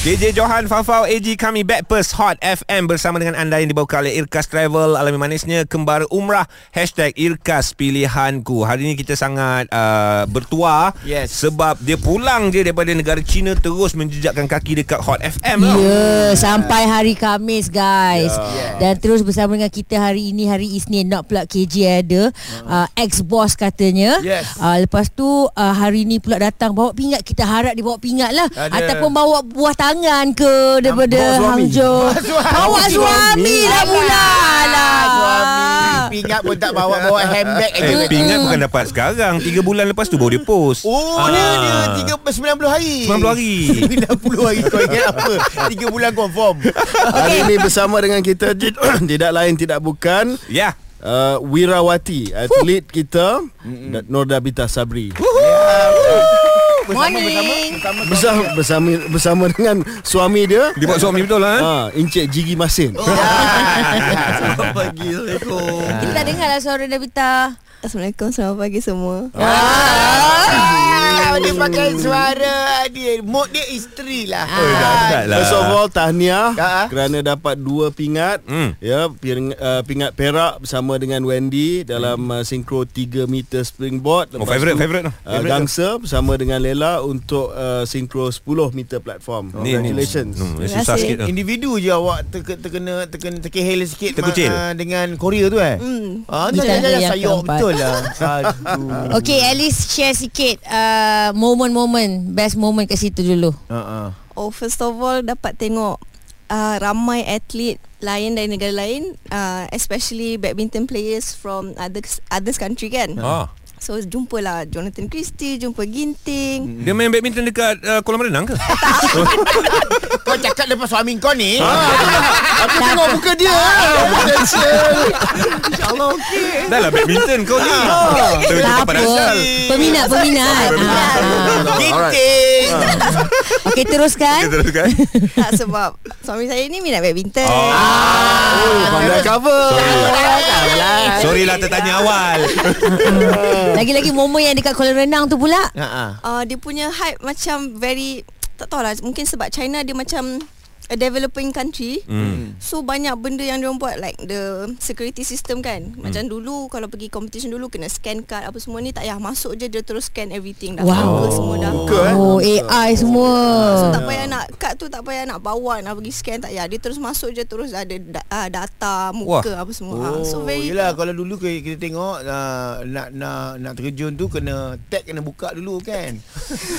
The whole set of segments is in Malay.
DJ Johan Fafau AG kami Backpast Hot FM bersama dengan anda yang dibawa oleh Irkas Travel alami manisnya kembara umrah Hashtag Irkas Pilihanku Hari ini kita sangat uh, bertuah Yes. Sebab dia pulang je daripada negara China Terus menjejakkan kaki dekat Hot FM Ya, tau. yeah, sampai hari Khamis guys. Ya. Yeah. Dan terus bersama dengan kita hari ini hari Isnin nak pula KJ ada. Uh, ex-boss katanya. Yes. Uh, lepas tu uh, hari ni pula datang bawa pingat. Kita harap dia bawa pingat lah. Ada. Ataupun bawa buah tangan ke daripada. Hangzhou. Bawa suami. Lah pula. Suami. Pingat pun tak bawa-bawa handbag Eh, pingat bukan dapat sekarang. 3 bulan lepas tu baru dia post. Oh Ah. dia dia tiga, 90 hari. 90 hari. 90 hari kau ingat apa? 3 bulan confirm. Hari ini bersama dengan kita tidak lain tidak bukan Ya. uh, Wirawati atlet kita mm Nordabita Sabri. Morning. Bersama bersama bersama dengan suami dia Dia buat suami betul lah eh? ha, Encik Jigi Masin. Selamat pagi Assalamualaikum Kita tak dengar lah suara Nabita. Assalamualaikum Selamat pagi semua Ah, dia pakai suara dia mood dia isteri lah. Oh, dahsyat lah. First of all tahniah Ha? kerana dapat dua pingat. Hmm. Ya, ping, uh, pingat perak bersama dengan Wendy dalam uh, sinkro 3 meter springboard. Oh Lepas tu, favourite tu Uh, gangsa bersama dengan Lela untuk uh, sinkro 10 meter platform. Ni- ni- Congratulations. Hmm, Terima Susah kasih. sikit tu Individu je awak terke, terkena terkena terkehel sikit Terkucil. ma- ah, dengan Korea tu eh. Hmm. Ah, jangan tangga jangan keempat. betul lah. Aduh. Okay, at least share sikit uh, moment-moment, best moment kat situ dulu. Ah. Oh first of all Dapat tengok uh, Ramai atlet Lain dari negara lain uh, Especially badminton players From others, others country kan Ah. So jumpalah Jonathan Christie Jumpa Ginting Dia main badminton dekat uh, kolam renang ke? Kau cakap lepas suami kau ni. Aku tengok muka dia. InsyaAllah okey. Dah lah badminton kau ni Terus tempat apa. asal Peminat, peminat. Ah, ah. Ginting. Okay, teruskan. Kita teruskan Tak sebab Suami saya ni minat badminton Oh. Oh, pandai cover. Sorry lah tertanya awal Lagi-lagi momen yang dekat kolam renang tu pula. Ha ah. uh, Dia punya hype macam very Tak tahulah Mungkin sebab China dia macam A developing country hmm. So banyak benda yang diorang buat Like the security system kan hmm. Macam dulu Kalau pergi competition dulu Kena scan card Apa semua ni Tak payah masuk je Dia terus scan everything Dah Wow. cover semua dah Oh, AI semua. So tak payah nak Kad tu tak payah nak bawa Nak pergi scan tak payah Dia terus masuk je Terus ada da, uh, data Muka apa semua oh, So very Yelah kalau dulu kita, tengok uh, nak nak nak terjun tu kena tag kena buka dulu kan.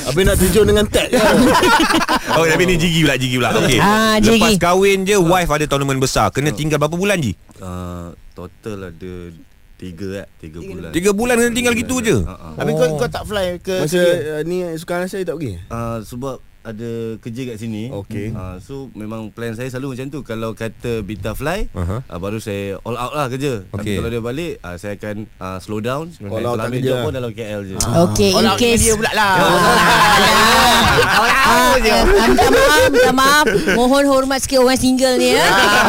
Habis nak terjun dengan tag kan? Oh tapi ni Jigi pula Jigi pula okay. Ah, Lepas Jigi. kahwin je Wife ada tournament besar Kena tinggal berapa bulan Ji? Uh, total ada tiga eh, tiga bulan. Tiga bulan kena tinggal gitu je Uh, uh. Habis kau kau tak fly ke Masa uh, ni sukan saya tak pergi? Uh, sebab ada kerja kat sini. Okey. Uh, so memang plan saya selalu macam tu. Kalau kata Bita fly, Aha. uh, baru saya all out lah kerja. Okey. Tapi kalau dia balik, uh, saya akan uh, slow down. All out Kalau tak ambil kerja. job pun dalam KL je. Okay, All in out case dia pula lah. Ah, eh, minta maaf, minta maaf. Mohon hormat sikit orang single ni ya.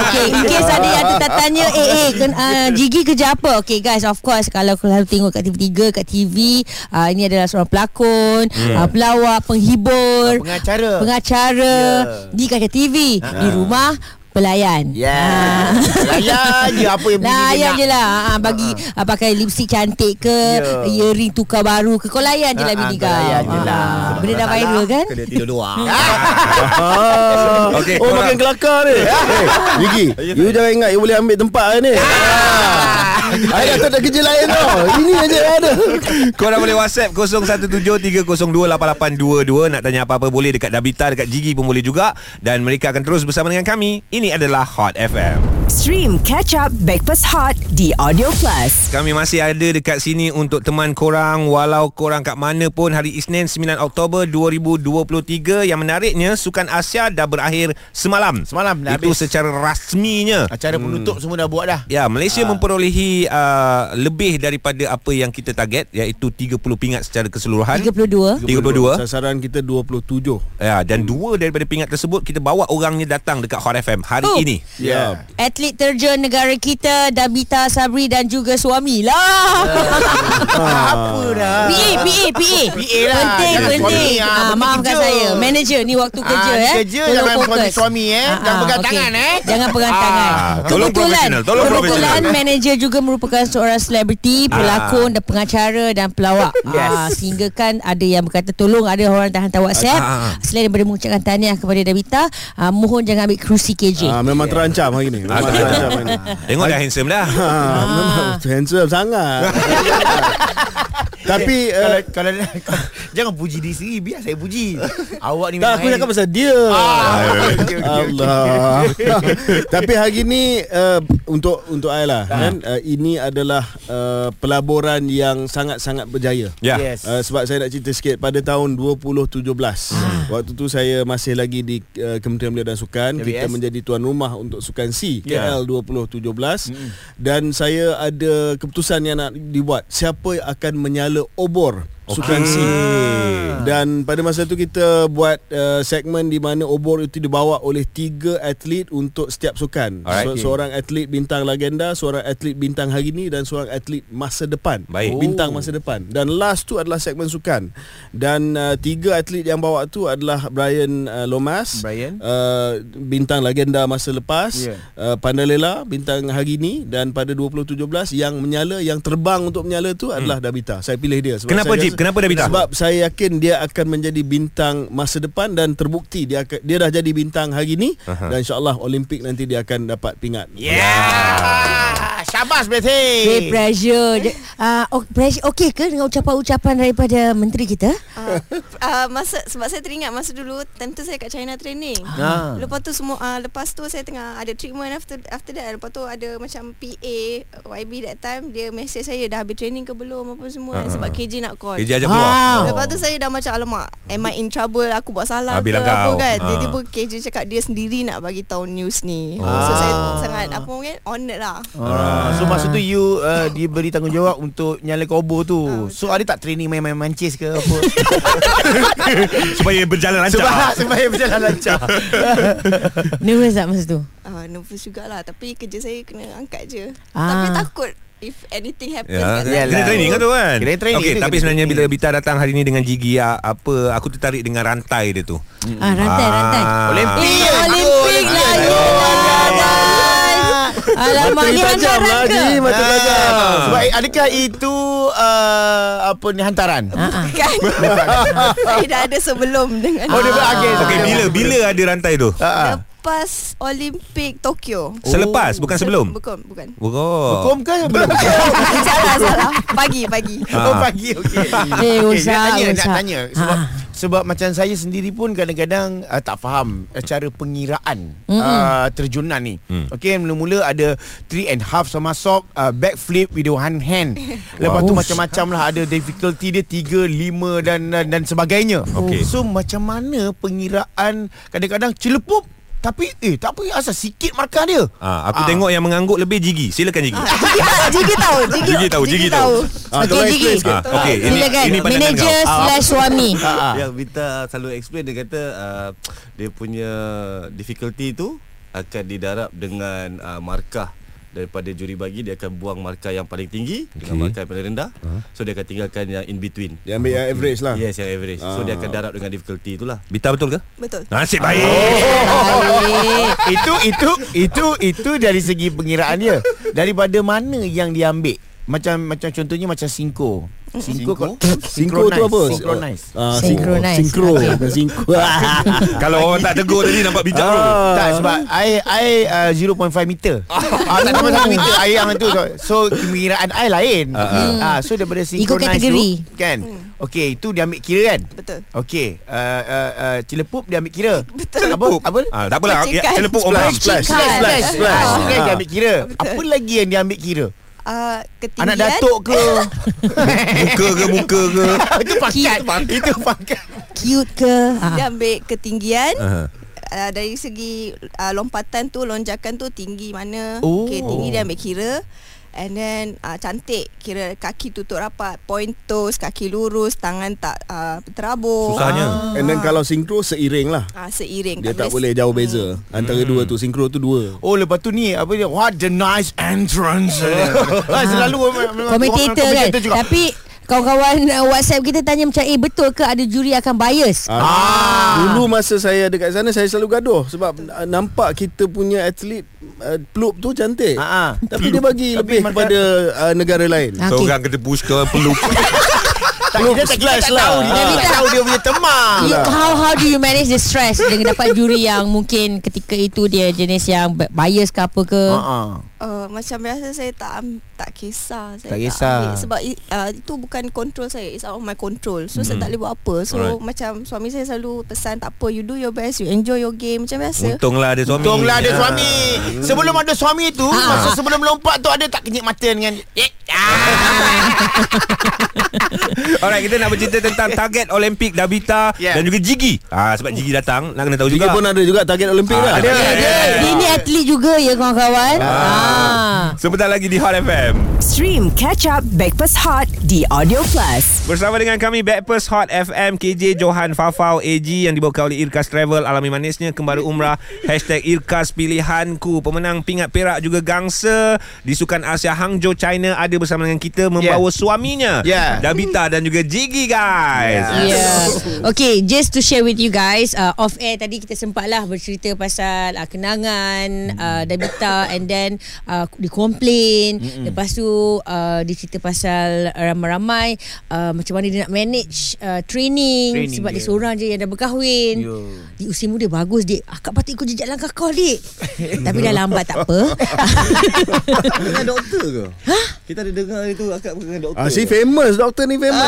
Okay, in case ada yang tertanya, eh eh, ken, uh, Jigi kerja apa? Okay guys, of course kalau kalau tengok kat TV3, kat TV, uh, ini adalah seorang pelakon, uh, pelawak, penghibur, Pengacara. pengacara Ya. di kaca TV, di rumah pelayan. Ya. Layan je apa yang bini Layan je lah ha, Bagi ha. pakai lipstick cantik ke Ya. Earring tukar baru ke Kau layan je lah Ha, bini kau layan je Ha. lah. Benda dah viral kan Kena tidur dua. Ah. Okey, oh korang- makin kelakar ni. hey, Gigi, you jangan ingat you boleh ambil tempat ni. Saya kata ada kerja lain tau. Ini aja yang ada. Korang boleh WhatsApp 0173028822 Nak tanya apa-apa boleh Dekat Dabita Dekat Jigi pun boleh juga Dan mereka akan terus bersama dengan kami Ini adalah Hot FM Stream Catch Up Backpass Hot di Audio Plus. Kami masih ada dekat sini Untuk teman korang Walau korang kat mana pun Hari Isnin 9 Oktober 2023 Yang menariknya Sukan Asia dah berakhir semalam Semalam dah Itu habis. secara rasminya Acara penutup semua dah buat dah. Ya, Malaysia memperolehi Tapi uh, lebih daripada apa yang kita target iaitu 30 pingat secara keseluruhan. 32 32. Sasaran kita 27 Ya, dan dua daripada pingat tersebut kita bawa orangnya datang dekat Hot FM hari Oh. ini. Ya Atlet terjun negara kita Dabita Sabri dan juga suami lah. Apa dah PA, PA, PA. PA lah. Penting, Jangan penting. suami, ah, Ah, maafkan kerja. saya. Manager ni waktu kerja Ah, eh. kerja, Tolong jangan fokus. suami-suami, eh. Ah, Jangan ah, pegang okey. tangan, eh. Jangan pegang Ah, tangan. tolong profesional, tolong kebetulan profesional. manager juga merupakan seorang selebriti, pelakon dan pengacara dan pelawak. Yes. Ah, sehingga kan ada yang berkata tolong ada orang dah hantar WhatsApp. Ah, ah, ah. Selain daripada mengucapkan tahniah kepada Dabita, ah, mohon jangan ambil kerusi KJ. Ah, memang terancam hari ni. Memang Ah, terancam hari ni. Tengok dah handsome dah. Ah, memang handsome sangat. Tapi kalau, uh, kalau, kalau jangan puji diri sendiri biar saya puji. Awak ni tak memang aku cakap pasal dia. Ah, okey, okey, okey. Allah. Tapi hari ni uh, untuk untuk I lah kan uh, ini adalah uh, pelaburan yang sangat-sangat berjaya. Ya. Yes. Uh, sebab saya nak cerita sikit pada tahun 2017 waktu tu saya masih lagi di uh, Kementerian Belia dan Sukan KBS. kita menjadi tuan rumah untuk Sukan C Ya. KL 2017 dan saya ada keputusan yang nak dibuat. Siapa yang akan menyala obor Sukan C dan pada masa tu kita buat uh, segmen di mana obor itu dibawa oleh tiga atlet untuk setiap sukan Alright. so, seorang atlet bintang legenda seorang atlet bintang hari ni dan seorang atlet masa depan Baik. bintang masa depan dan last tu adalah segmen sukan dan uh, tiga atlet yang bawa tu adalah Brian uh, Lomas Brian. uh, bintang legenda masa lepas Ya. uh, Pandalela bintang hari ni dan pada 2017 yang menyala yang terbang untuk menyala tu adalah Dabita saya pilih dia sebab Hmm. Kenapa, saya Jip? Kenapa Dabita? sebab saya yakin dia akan menjadi bintang masa depan dan terbukti dia akan, dia dah jadi bintang hari ni Aha. dan insyaallah Olimpik nanti dia akan dapat pingat Yeah. Syabas Betty. pressure. Je- Ah, uh, pressure okey ke dengan ucapan-ucapan daripada menteri kita? Uh, uh, masa sebab saya teringat masa dulu time tu saya kat China training. Ah. Lepas tu semua uh, lepas tu saya tengah ada treatment after after that lepas tu ada macam PA YB that time dia message saya dah habis training ke belum apa semua Ah, sebab ah. KJ nak call. Kerja ajak keluar. Wow. Lepas tu saya dah macam alamak Am I in trouble Aku buat salah Ah, ke bilang apa kau. kan Ah. Tiba-tiba KJ cakap Dia sendiri nak bagi tahu news ni Oh. So saya sangat Apa mungkin Honored lah Ah, so masa tu you uh, diberi tanggungjawab untuk nyala kobo tu. Ah, so ada tak training main-main mancis ke apa? Supaya berjalan lancar. Sebab supaya berjalan lancar. Nervous tak masa tu? uh, Nervous jugalah Tapi kerja saya kena angkat je Ah. Tapi takut If anything happens Ya, kat Yalah. kena training kan tu kan Kena training Okey, tu, tapi kena sebenarnya training. bila Bita datang hari ni dengan Gigi ah, Apa Aku tertarik dengan rantai dia tu Ah, rantai, rantai. Olimpik. Eh, Olimpik lah. Alamak, Mata ni tajam lah? Ji Mata tajam Ah, sebab adakah itu uh, apa ni hantaran? Ah, ah. Kan Saya dah ada sebelum dengan Oh, dia berakhir. Okey, bila bila ada rantai tu? Ha. Lepas Olimpik Tokyo Selepas bukan sebelum. Bukan Bukan Oh. Hukum ke belum? Salah salah Pagi Pagi Oh pagi okey. Eh, Ustaz, nak tanya, nak Ustaz. tanya sebab Ah. sebab macam saya sendiri pun kadang-kadang uh, tak faham uh, cara pengiraan Mm-mm. uh, terjunan ni. Hmm. Okey, mula-mula ada three and half somersault, uh, backflip with one hand. Lepas tu Wow. macam-macam lah ada difficulty dia 3, 5 dan dan, dan sebagainya. Okey. So macam mana pengiraan kadang-kadang celepup tapi eh tak apa asal sikit markah dia. Ah, aku Ah. tengok yang mengangguk lebih Gigi. Silakan Gigi. Jigi tahu Jigi, Gigi tahu, Gigi tahu. Ah, Okey tolong Jigi. Ah, okey, ini Silakan ini Manager kau. slash suami Ah. Yang Vita selalu explain dia kata uh, dia punya difficulty tu akan didarab dengan uh, markah daripada juri bagi dia akan buang markah yang paling tinggi okay. dengan markah yang paling rendah. So dia akan tinggalkan yang in between. Dia ambil yang average lah Yes yang average. So dia akan Ah. darab dengan difficulty itulah. Bita betul ke? Betul Nasib baik. Baik. itu itu itu itu dari segi pengiraan dia. Daripada mana yang dia ambil? Macam macam contohnya macam sinko. Sinko Sinko? Sinkro tu apa? Synchronize. Ah, Synchronize. Sinkro Kalau orang tak tegur tadi nampak bijak tu. Tak sebab I I uh, 0.5 meter. ah tak sama 1 meter I yang tu. So kemungkinan I lain. Ah so daripada synchronize kategori. tu kan. Okey itu dia ambil kira kan? Betul Okey uh, uh, uh, Cilepup dia ambil kira Betul. Apa? Apa? Ah, tak apalah. Ya, orang faham. Splash. Splash Splash Splash Ah. Splash dia ambil kira Betul. Apa lagi yang dia ambil kira? Uh, Ketinggian Anak datuk ke? Muka ke muka ke? itu pangkat Itu pangkat Cute ke Dia ah. ambil ketinggian Aha. uh, Dari segi uh, lompatan tu Lonjakan tu tinggi mana Oh. okay, Tinggi dia ambil kira And then uh, cantik Kira kaki tutup rapat Point toes Kaki lurus Tangan tak uh, terabur Susahnya. And then kalau sinkro seiring lah. uh, Seiring Dia tak boleh jauh beza. Antara dua tu sinkro tu dua. Oh lepas tu ni apa dia what the nice entrance. ah, selalu memang- Komentator kan komentator juga. Tapi Kawan-kawan uh, WhatsApp kita tanya macam Eh betul ke ada juri akan bias Ah. Dulu masa saya dekat sana saya selalu gaduh sebab uh, nampak kita punya atlet uh, peluk tu cantik. Ah, ah. Tapi dia bagi Tapi lebih kepada uh, negara lain. Ah. So Okey. orang kena push ke peluk. tak, kita tak, kita tak lah. tahu dia, kita tak tak- tahu dia punya temang. you, how how do you manage the stress dengan dapat juri yang mungkin ketika itu dia jenis yang bias ke apa ke Ha ah. Uh, macam biasa saya tak tak kisah saya Tak kisah. ambil. sebab uh, itu bukan control saya it's out of my control so saya tak boleh buat apa so Alright. macam suami saya selalu pesan tak apa you do your best you enjoy your game macam biasa Untunglah ada suami. Untunglah ada Ah. suami. Sebelum ada suami tu, Ah. masa sebelum lompat tu ada tak kenyit mata dengan eh, ah. Alright, kita nak bercerita tentang target Olimpik Dabita Yeah. dan juga Jigi. Ah sebab Jigi datang, nak kena tahu Juga juga. pun ada juga target Olimpik Ah, dah. ada. dia, dia, dia ni atlet juga ya kawan-kawan ah. Sebentar lagi di Hot FM. Stream Catch Up Backpass Hot di Audio Plus. Bersama dengan kami Backpast Hot FM KJ Johan Fafau AG yang dibawa oleh Irkas Travel alami manisnya kembali umrah Hashtag Irkas Pilihanku Pemenang pingat perak juga gangsa di Sukan Asia Hangzhou China ada bersama dengan kita membawa suaminya Yeah. Dabita dan juga Jigi guys Yeah. Okay, just to share with you guys, uh, off air tadi kita sempatlah bercerita pasal uh, kenangan uh, Dabita and then uh, dia komplain. Lepas tu uh, dia cerita pasal ramai-ramai uh, macam mana dia nak manage uh, training, Training sebab dia. dia. seorang je yang dah berkahwin. Yo. Di usia muda bagus dik. Akak patut ikut jejak langkah kau dik. Tapi dah lambat tak apa. Dengan doktor ke? Ha? Kita ada dengar itu akak dengan doktor. Ah, si famous doktor ni famous.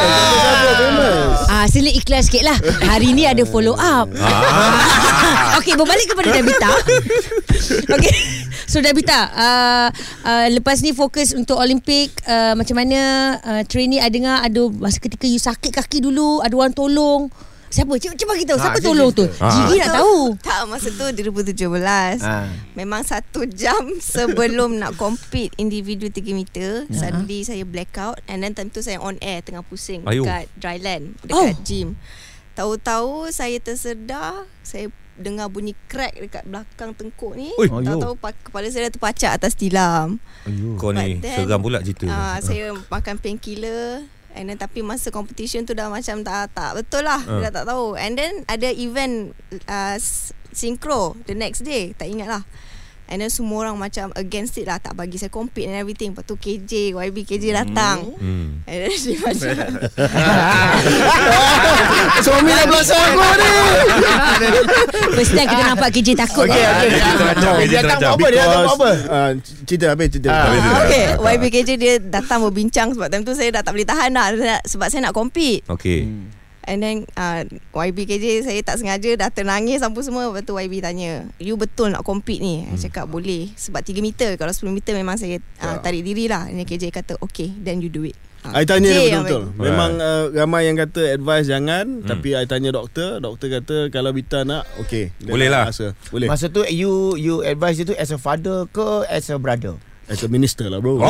Famous? Ah, sila ikhlas sikit lah Hari ni ada follow up ah. Okay berbalik kepada Dabita Okay So Dabita uh, uh, Lepas ni fokus untuk Olimpik uh, Macam mana uh, Training I dengar Ada masa ketika you sakit kaki dulu Ada orang tolong Siapa? Cuba, cuba kita tahu Siapa Jigi tolong tu? Gigi nak tahu tak masa tu 2017 Ah. Memang satu jam sebelum nak compete individu 3 meter Suddenly saya blackout And then time tu saya on air tengah pusing Ayuh. Dekat dryland Dekat Oh. gym Tahu-tahu saya tersedar Saya dengar bunyi crack dekat belakang tengkuk ni Ui. Tahu-tahu pa- kepala saya dah terpacak atas tilam Kau ni then, seram pula cerita uh, Saya makan painkiller And then tapi masa competition tu dah macam tak tak betul lah Ah. uh. Dah tak tahu And then ada event uh, Synchro The next day Tak ingat lah And then semua orang macam against it lah Tak bagi saya compete and everything Lepas tu KJ YB KJ datang hmm. And then dia macam Suami dah belakang aku ni. First time kita nampak KJ takut Okey eh. okey. Dia datang buat apa? Dia datang buat apa? Ah, cerita habis cerita. Ah. Okay YB KJ dia datang berbincang Sebab time tu saya dah tak boleh tahan lah Sebab saya nak compete Okay And then uh, YB KJ saya tak sengaja dah ternangis sampai semua Lepas tu YB tanya You betul nak compete ni? Hmm. Saya cakap boleh Sebab 3 meter Kalau 10 meter memang saya uh, tarik diri lah And then KJ kata okay then you do it Ah, I tanya dia yang betul-betul bagi. Memang uh, ramai yang kata advice jangan hmm. Tapi I tanya doktor Doktor kata kalau Bita nak Okay Boleh lah. Rasa. Boleh Masa tu you you advise dia tu as a father ke as a brother? As a minister lah bro Oh.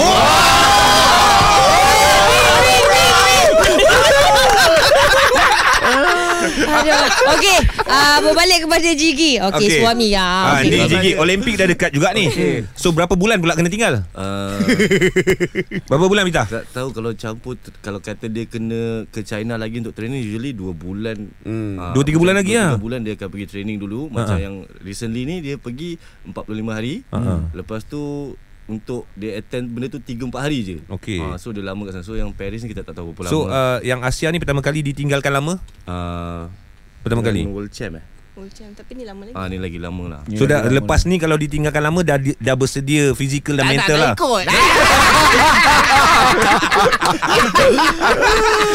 Okay uh, Berbalik kepada Jigi Okay, okay. suami ya. Ah, Okay. ni Jigi Olimpik dah dekat juga ni. So berapa bulan pula kena tinggal? Uh, Berapa bulan Bita? tak tahu kalau campur kalau kata dia kena ke China lagi untuk training usually 2 bulan. Hmm. Ah, Dua, tiga bulan lagi lah. 3 bulan dia akan pergi training dulu macam yang recently ni dia pergi 45 hari. Ha. Lepas tu untuk dia attend benda tu 3 4 hari je. Okey. Ah, so dia lama kat sana. So yang Paris ni kita tak tahu berapa So lama. uh, yang Asia ni pertama kali ditinggalkan lama? uh, Pertama kali. World Champ eh. Oh, macam, Tapi ni lama lagi Ah ni lagi lama lah. So dah lepas ni kalau ditinggalkan lama dah dah bersedia fizikal dan mental lah.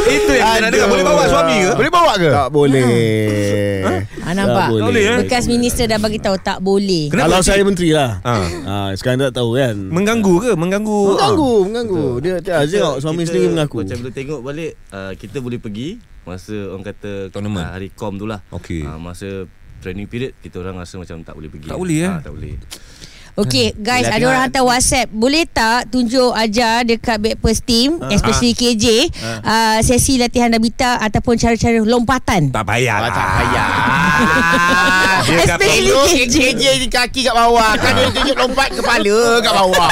Itu yang kita nak dengar. Boleh bawa suami ke? Boleh bawa ke? Tak boleh Ah, nampak? Tak boleh, eh? Bekas minister dah bagi tahu tak boleh. Kenapa Kalau saya menteri lah Ah. ah, Sekarang tak tahu kan Mengganggu ke? Mengganggu. Mengganggu Mengganggu Dia tak tengok Suami sendiri mengaku Macam bila tengok balik uh, Kita boleh pergi Masa orang kata Tournament. uh, Hari com tu lah Okey. uh, Masa training period Kita orang rasa macam tak boleh pergi Tak boleh, eh? Ah, Tak boleh Okay guys Yelah, Ada orang hantar whatsapp. Boleh tak Tunjuk ajar Dekat Backpast team Especially KJ uh, Sesi latihan Nabita Ataupun cara-cara lompatan? Tak payah lah. Tak payah. Dia Especially KJ KJ ni kaki kat bawah. Kan dia tunjuk lompat kepala kat bawah.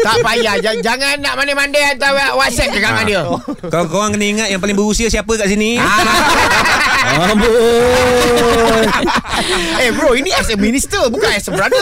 Tak payah. J- Jangan nak mandai-mandai Hantar whatsapp dekat dengan dia. Kau korang kena ingat Yang paling berusia siapa kat sini Amboi. Eh bro Ini as a minister Bukan as a brother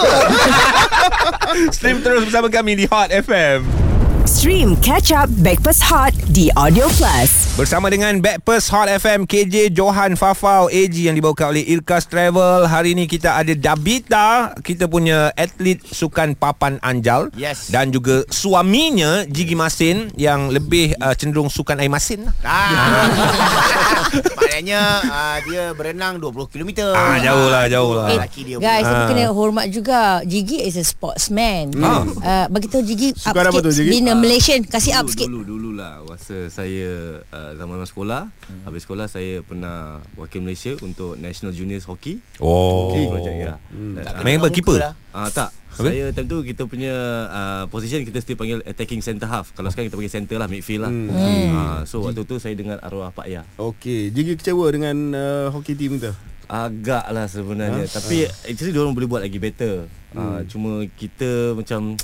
Stream terus bersama kami Di Hot FM Stream Catch Up Backpass Hot di Audio Plus. Bersama dengan Backpast Hot FM KJ Johan Fafau AG Yang dibawakan oleh Irkas Travel Hari ini kita ada Dabita Kita punya atlet Sukan Papan Anjal Yes. Dan juga suaminya Jigi Masin Yang lebih uh, cenderung Sukan air masin ah. Maknanya uh, Dia berenang 20 km Ah, jauh lah, jauh lah. Eh, Laki dia Guys, Ah. tapi kena hormat juga. Jigi is a sportsman. Ah. Uh, bagi tahu Jigi Sukan apa tu, Jigi? Bina Malaysian, kasih up dulu, sikit. Dulu dulu lah Masa saya uh, Zaman sekolah hmm. Habis sekolah saya pernah Wakil Malaysia Untuk National Juniors Hockey Oh Hockey project ya hmm. Main apa? Keeper? Ah tak. Apa? Saya time tu kita punya uh, position kita still panggil attacking centre half. Kalau sekarang kita panggil center lah midfield lah. Hmm. Uh, so waktu tu saya dengar arwah Pak Ya. Okey, Jigi kecewa dengan uh, hockey team kita. Agak lah sebenarnya ha? Tapi actually diorang boleh buat lagi better hmm. uh, Cuma kita macam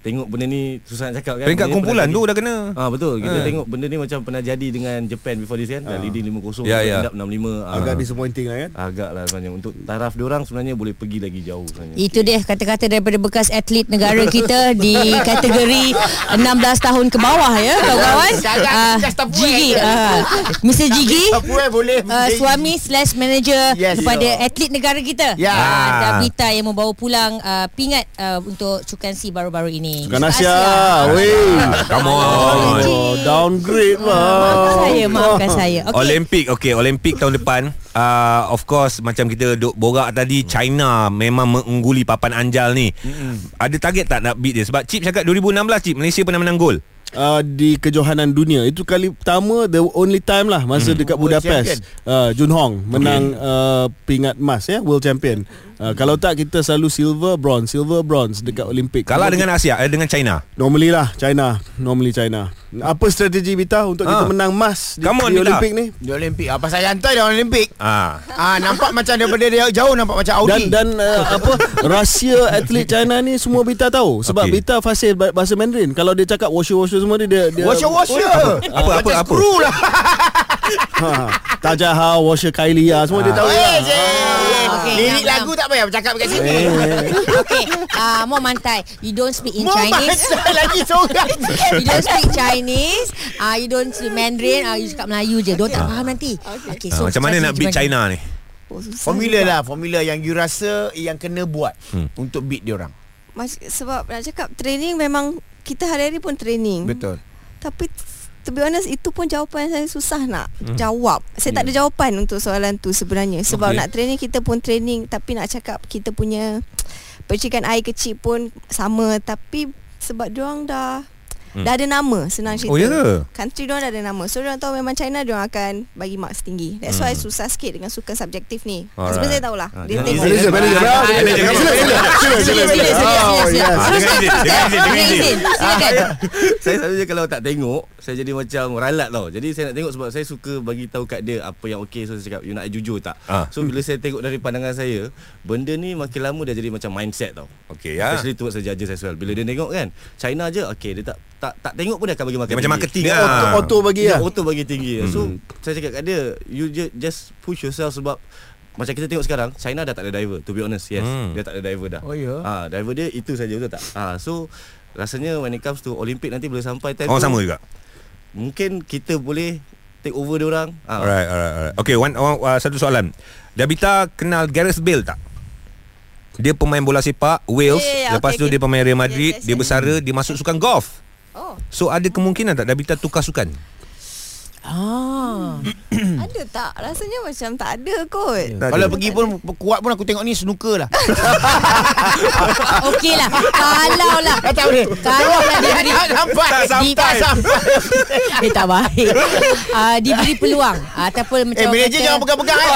Tengok benda ni Susah nak cakap kan Peringkat Benda kumpulan tu dah kena Ah betul kita Ha. tengok benda ni macam pernah jadi dengan Japan before this kan dah leading 5-0 Ya, ya. end up 6-5 ah. Agak disappointing lah kan. agak lah sebenarnya untuk taraf diorang sebenarnya boleh pergi lagi jauh sebenarnya. Itu dia kata-kata daripada bekas atlet negara kita di kategori 16 tahun ke bawah ya kawan-kawan. Jigi, aja. ah, Mr. Jigi, uh, suami slash manager Yes. kepada atlet negara kita. Ya. Ah, Davita yang membawa pulang uh, pingat uh, untuk Sukan C baru-baru ini. Sukan Sukan Asia. Weh. Come on Oh, downgrade Maafkan lah. saya, maafkan saya. Okay. Okey. Olimpik Okay Olimpik tahun depan uh, Of course Macam kita duk borak tadi China Memang mengungguli papan anjal ni mm-hmm. Ada target tak nak beat dia Sebab Chip cakap 2016 Chip Malaysia pernah menang gol Uh, di kejohanan dunia. Itu kali pertama the only time lah masa dekat World Budapest. uh, Jun Hong menang uh, pingat emas ya world champion. Uh, kalau tak kita selalu silver bronze. Silver bronze dekat Olimpik. Kalah dengan Asia eh, Dengan China? Normally lah China. Normally China. Apa strategi Bita untuk Ah. kita menang emas di, Come on, di. Olimpik ni? Di Olimpik. Apa saya hantar dia Olimpik. Ah. Ah nampak macam daripada dia jauh nampak macam Audi. dan dan uh, apa rahsia atlet China ni semua Bita tahu. Sebab okay. Bita fasih ba- bahasa Mandarin. Kalau dia cakap washer washer semua dia dia, dia washer washer. Apa, apa, Macam apa? Screw lah. ha, Tajaha washer Kylie semua dia tahu Eh, lah. je. Okey, Lirik diam, lagu tak payah bercakap kat sini. Okay, uh, more mantai. You don't speak in Mau Chinese. lagi seorang. you don't speak Chinese. Ah, uh, you don't speak Mandarin. Ah, uh, you cakap Melayu je. Don't tak faham nanti. Okay, Ah, Macam mana nak beat China ni Oh, Formula lah, formula yang you rasa yang kena buat hmm. untuk beat dia orang. Mas, sebab nak cakap training memang kita hari-hari pun training. Betul. Tapi to be honest itu pun jawapan saya susah nak hmm. jawab. Saya tak ada jawapan untuk soalan tu sebenarnya. Sebab Okay. nak training kita pun training tapi nak cakap kita punya percikan air kecil pun sama tapi sebab dia orang dah Hmm. Dah ada nama Senang cerita Oh, ya ke? Country diorang dah ada nama So diorang tahu memang China Diorang akan bagi marks tinggi That's why susah sikit Dengan sukan subjektif ni Hmm. Alright. Sebenarnya saya tahulah Ah, Dia tengok. Ah, sila, sila, sila, sila. Sila, sila, sila, sila, Oh, sila. Ah, izin izin. Silakan. saya selalunya kalau tak tengok Saya jadi macam ralat tau Jadi saya nak tengok sebab saya suka bagi tahu kat dia Apa yang okey So saya cakap You nak jujur tak Ah. So bila saya tengok dari pandangan saya Benda ni makin lama Dia jadi macam mindset tau Okay ya Especially towards the judges as well Bila dia tengok kan China je Okay dia tak tak, tak tengok pun dia akan bagi makan Dia macam tinggi. marketing Dia lah auto, auto bagi Dia lah. auto bagi tinggi hmm. So saya cakap kat dia You ju- just push yourself sebab macam kita tengok sekarang China dah tak ada driver To be honest Yes Hmm. Dia tak ada driver dah Oh, ya? ah, Driver dia itu saja betul tak ah, So Rasanya when it comes to Olympic nanti Bila sampai time Orang tu, sama juga Mungkin kita boleh Take over dia orang ah, Alright, alright, alright. Okay, one, one uh, satu soalan. Dabita kenal Gareth Bale tak? Dia pemain bola sepak Wales. Ya, ya, ya, Lepas okay, tu okay. dia pemain Real Madrid. Yes, yes, Dia yes. bersara, dia masuk sukan golf. Oh So ada kemungkinan tak Dabita tukar sukan? Ah. Ada tak? Rasanya macam tak ada kot. Tak Kalau ada. pergi pun kuat pun aku tengok ni snooker lah. Okey lah. Kalau lah. tak boleh. Kalau lah dia beri sampai. Tak sampai. Tak sampai. Dia tak baik uh, Diberi peluang Ataupun macam Eh, manager kata- jangan pegang-pegang eh.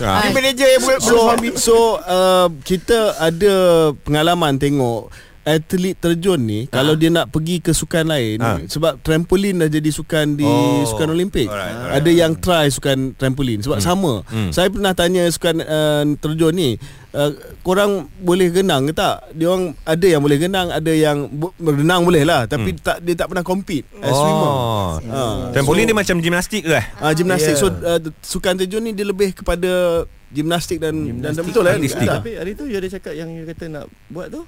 Ah. Ni manager yang boleh So so uh, kita ada pengalaman tengok atlet terjun ni kalau dia nak pergi ke sukan lain Ah. sebab trampolin dah jadi sukan di Oh. sukan olimpik Alright, alright. ada yang try sukan trampolin sebab sama Hmm. saya pernah tanya sukan uh, terjun ni uh, korang boleh renang ke tak dia orang ada yang boleh renang ada yang berenang boleh lah tapi tak dia tak pernah compete as swimmer Oh. Ah. Trampolin dia macam gimnastik ke eh? Ah gimnastik Yeah. so uh, sukan terjun ni dia lebih kepada gimnastik dan dan, dan betul kan artistik. Tak. Tapi hari tu you ada cakap yang you kata nak buat tu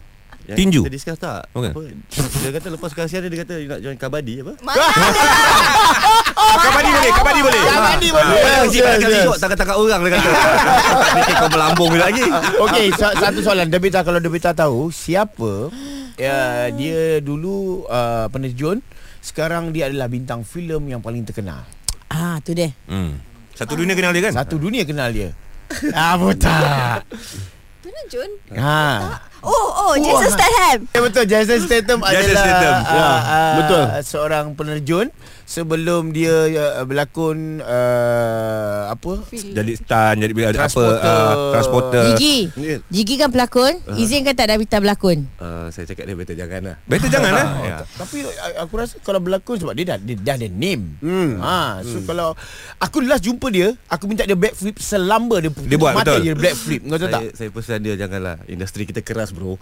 yang Tinju? Kita discuss tak Okey. apa, Dia kata lepas kasihan dia Dia kata you nak join kabadi apa? Kabadi boleh, kabadi boleh. Kabadi boleh. Ah, Cik tak yes, kasi Takkan-takkan orang dia kata Dia kau melambung dia lagi Okey, sa- satu soalan. Debita kalau Debita tahu siapa ya, dia dulu uh, penerjun, sekarang dia adalah bintang filem yang paling terkenal. Ah tu dia Hmm. Satu dunia kenal dia kan? Satu dunia kenal dia. Ah, betul. Penerjun? Ha. Oh, oh, Jason Statham. Ya betul Jason Statham Jason adalah Statham. uh, Ya, uh, betul. seorang penerjun sebelum dia uh, berlakon uh, apa Jadi stunt, jadi apa Transporter. uh, transporter. Gigi Gigi kan pelakon Izinkan tak Davita berlakon uh, Saya cakap dia better jangan lah Better jangan lah. ya. Tapi uh, aku rasa kalau berlakon sebab dia dah dia dah ada name. Hmm. Ha, so kalau aku last jumpa dia, aku minta dia backflip selamba dia Dia buat, mata betul. dia backflip. Kau tahu tak? saya, saya pesan dia janganlah Industri kita keras bro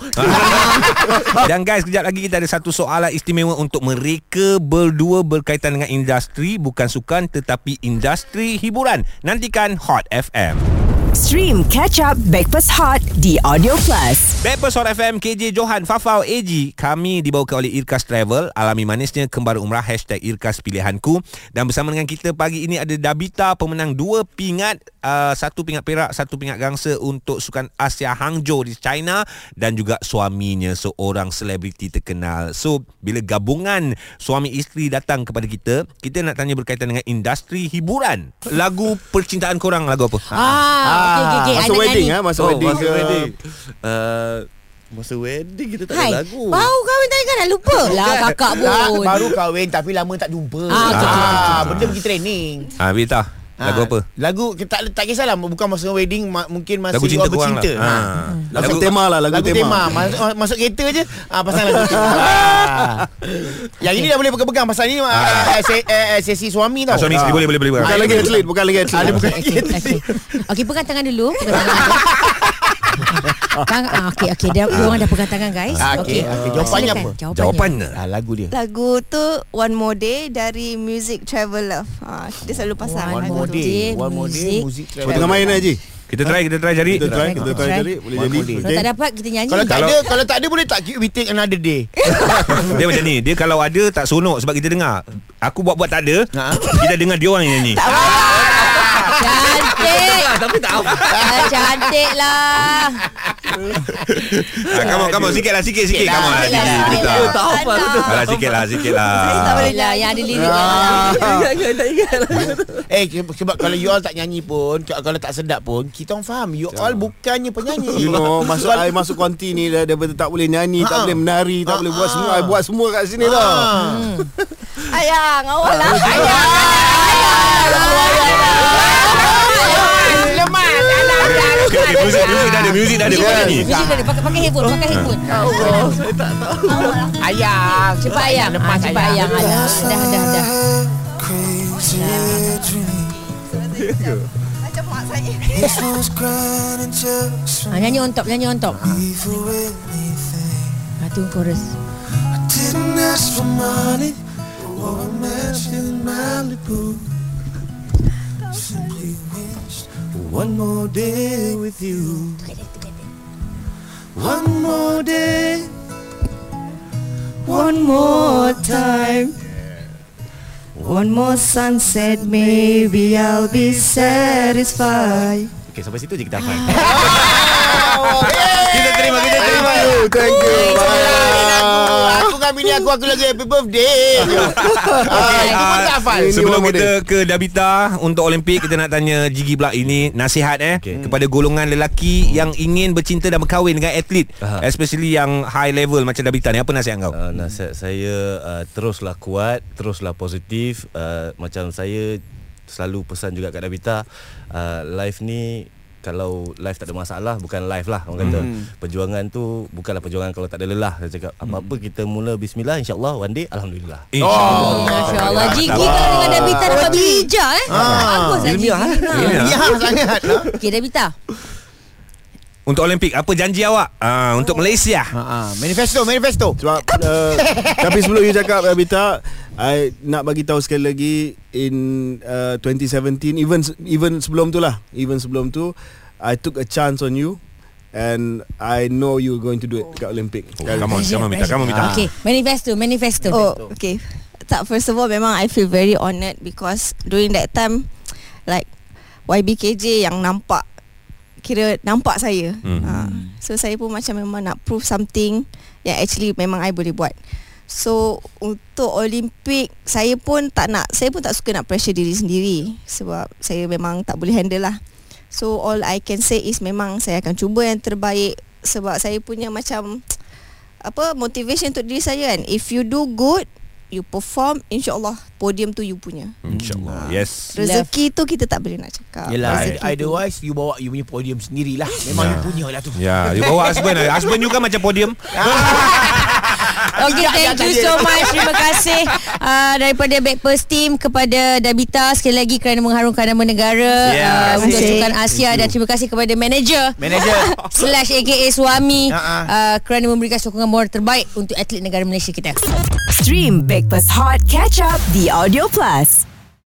Dan guys, kejap lagi kita ada satu soalan istimewa untuk mereka berdua berkaitan dengan industri bukan sukan tetapi industri hiburan. Nantikan Hot FM. Stream Catch Up Backpass Hot di Audio Plus. Backpast Hot FM KJ Johan Fafau AG Kami dibawakan oleh Irkas Travel. Alami manisnya kembali umrah Hashtag Irkas Pilihanku. Dan bersama dengan kita pagi ini Ada Dabita Pemenang dua pingat uh, Satu pingat perak Satu pingat gangsa Untuk Sukan Asia Hangzhou di China. Dan juga suaminya Seorang selebriti terkenal. So bila gabungan Suami isteri datang kepada kita Kita nak tanya berkaitan dengan Industri hiburan. Lagu percintaan korang Lagu apa? Ah, okey okey okey. Masa Anak wedding ah, masa Oh wedding masa ke wedding uh, Masa wedding kita tak Hai, ada lagu baru kahwin tadi kan dah lupa lah kakak Tak, pun. baru kahwin tapi lama tak jumpa. Ah, okey, okey, Ah, benda pergi training. Ah, Bita Lagu Ah, apa? Lagu kita tak, tak kisahlah bukan masa wedding ma, mungkin masa Lagu cinta bercinta. lah. Ha. Ah. Lagu tema lah, lagu lagu tema. tema. Masuk, masuk kereta je ah, pasang lagu ah. Yang ini dah boleh pegang-pegang pasal ni ah. se, eh, sesi suami tau. Ah, suami isteri boleh boleh boleh. Bukan lagi atlet Bukan lagi atlet Ada bukan Okey. Okey, pegang tangan dulu. Pegang tangan dulu. Tangan, ah, okey, okey. Dia, dia orang dah pegang tangan, guys. Ah, okey, okey. Jawapannya Silakan. apa? Jawapannya. Jawapannya. Ah, lagu dia. Lagu tu One More Day dari Music Travel Love. Ha, dia selalu pasang One One lagu more tu. day, one more day, music. Kau tengah main Haji Kita try kita try cari. Kita try Kita try Try. cari Boleh One jadi more. Kalau tak dapat, kita nyanyi. Kalau tak ada, kalau tak ada boleh tak we take another day. Dia macam ni Dia kalau ada tak sonok Sebab kita dengar Aku buat-buat tak ada Ha. Kita dengar dia orang yang nyanyi Cantik. Tapi tak apa. Ah, cantik lah. ah, on come on. Sikit lah sikit sikit. Sikit on. lah, sikit lah. Tak apa tu Alah sikit lah sikit lah. Saya tak boleh Yelah, yang ada lirik. Ah. Tak ingat lah Eh sebab kalau you all tak nyanyi pun Kalau tak sedap pun Kita orang faham. You all bukannya penyanyi. You know Masuk I masuk konti ni dah, Daripada tak boleh nyanyi Tak Ha-ha. boleh menari Tak boleh buat semua I buat semua kat sini tau. Ah. Ayang, awal lah. Okay, okay, Muzik muzik dah ada Muzik dah ada Kau nyanyi Music tadi pakai pakai headphone, pakai headphone. Ayang Cepat ayang. Ah, cepat ayang. Dah dah dah. Macam mak saya. Ah, nyanyi on top, nyanyi on top. Ah, tu chorus. One more day with you One more day One more time. One more sunset, maybe I'll be satisfied. Okey sampai situ je kita hafal. Terima, kita terima. Thank you, thank you. Bang. Aku dengan bini aku, aku lagi happy birthday. Tak hafal. Ini Sebelum kita ke Dabita untuk Olimpik kita nak tanya Jigi pula ini nasihat eh Okey. kepada golongan lelaki yang ingin bercinta dan berkahwin dengan atlet Aha. especially yang high level macam Dabita ni apa nasihat kau? Uh, nasihat saya uh, teruslah kuat, teruslah positif. Uh, macam saya selalu pesan juga kat Nabita, uh, life ni kalau life tak ada masalah bukan life lah orang kata. Hmm. Perjuangan tu bukanlah perjuangan kalau tak ada lelah. Saya cakap apa-apa kita mula bismillah insya-Allah one day alhamdulillah. InsyaAllah. Allah Jigi kalau dengan Dabita dapat hijau eh Bagus lah Jigi Ya. Ya, sangat. Okay Dabita Untuk Olimpik apa janji awak? Ah untuk Malaysia. Ha, ha. Manifesto, manifesto. Sebab uh, Tapi sebelum you cakap Abita I nak bagi tahu sekali lagi In uh, 2017 Even even sebelum tu lah Even sebelum tu I took a chance on you And I know you're going to do it Kat Olympic Oh, come on, come on Mita, come on Mita. Okay Manifesto Manifesto Oh, okay. Tak, first of all, memang I feel very honoured because during that time, like YBKJ yang nampak, kira nampak saya. Hmm. Ha. So saya pun macam memang nak prove something yang actually memang I boleh buat. So untuk Olimpik saya pun tak nak saya pun tak suka nak pressure diri sendiri sebab saya memang tak boleh handle lah. So all I can say is memang saya akan cuba yang terbaik sebab saya punya macam apa motivation untuk diri saya kan if you do good you perform insyaallah podium tu you punya InsyaAllah. Yes. rezeki tu kita tak boleh nak cakap Yelah, Rezeki tu. otherwise you bawa you punya podium sendirilah. Memang Ya. you punya lah tu. Ya, you bawa husband. husband you kan macam podium. Okay thank you so much Terima kasih uh, Daripada Backpast Team Kepada Dabita Sekali lagi kerana mengharumkan nama negara Ya, uh, Untuk. Sukan Asia Dan terima kasih kepada manager Manager. Slash aka suami Ha, ha. uh, Kerana memberikan sokongan moral terbaik Untuk atlet negara Malaysia kita Stream Breakfast Hot Catch Up The Audio Plus.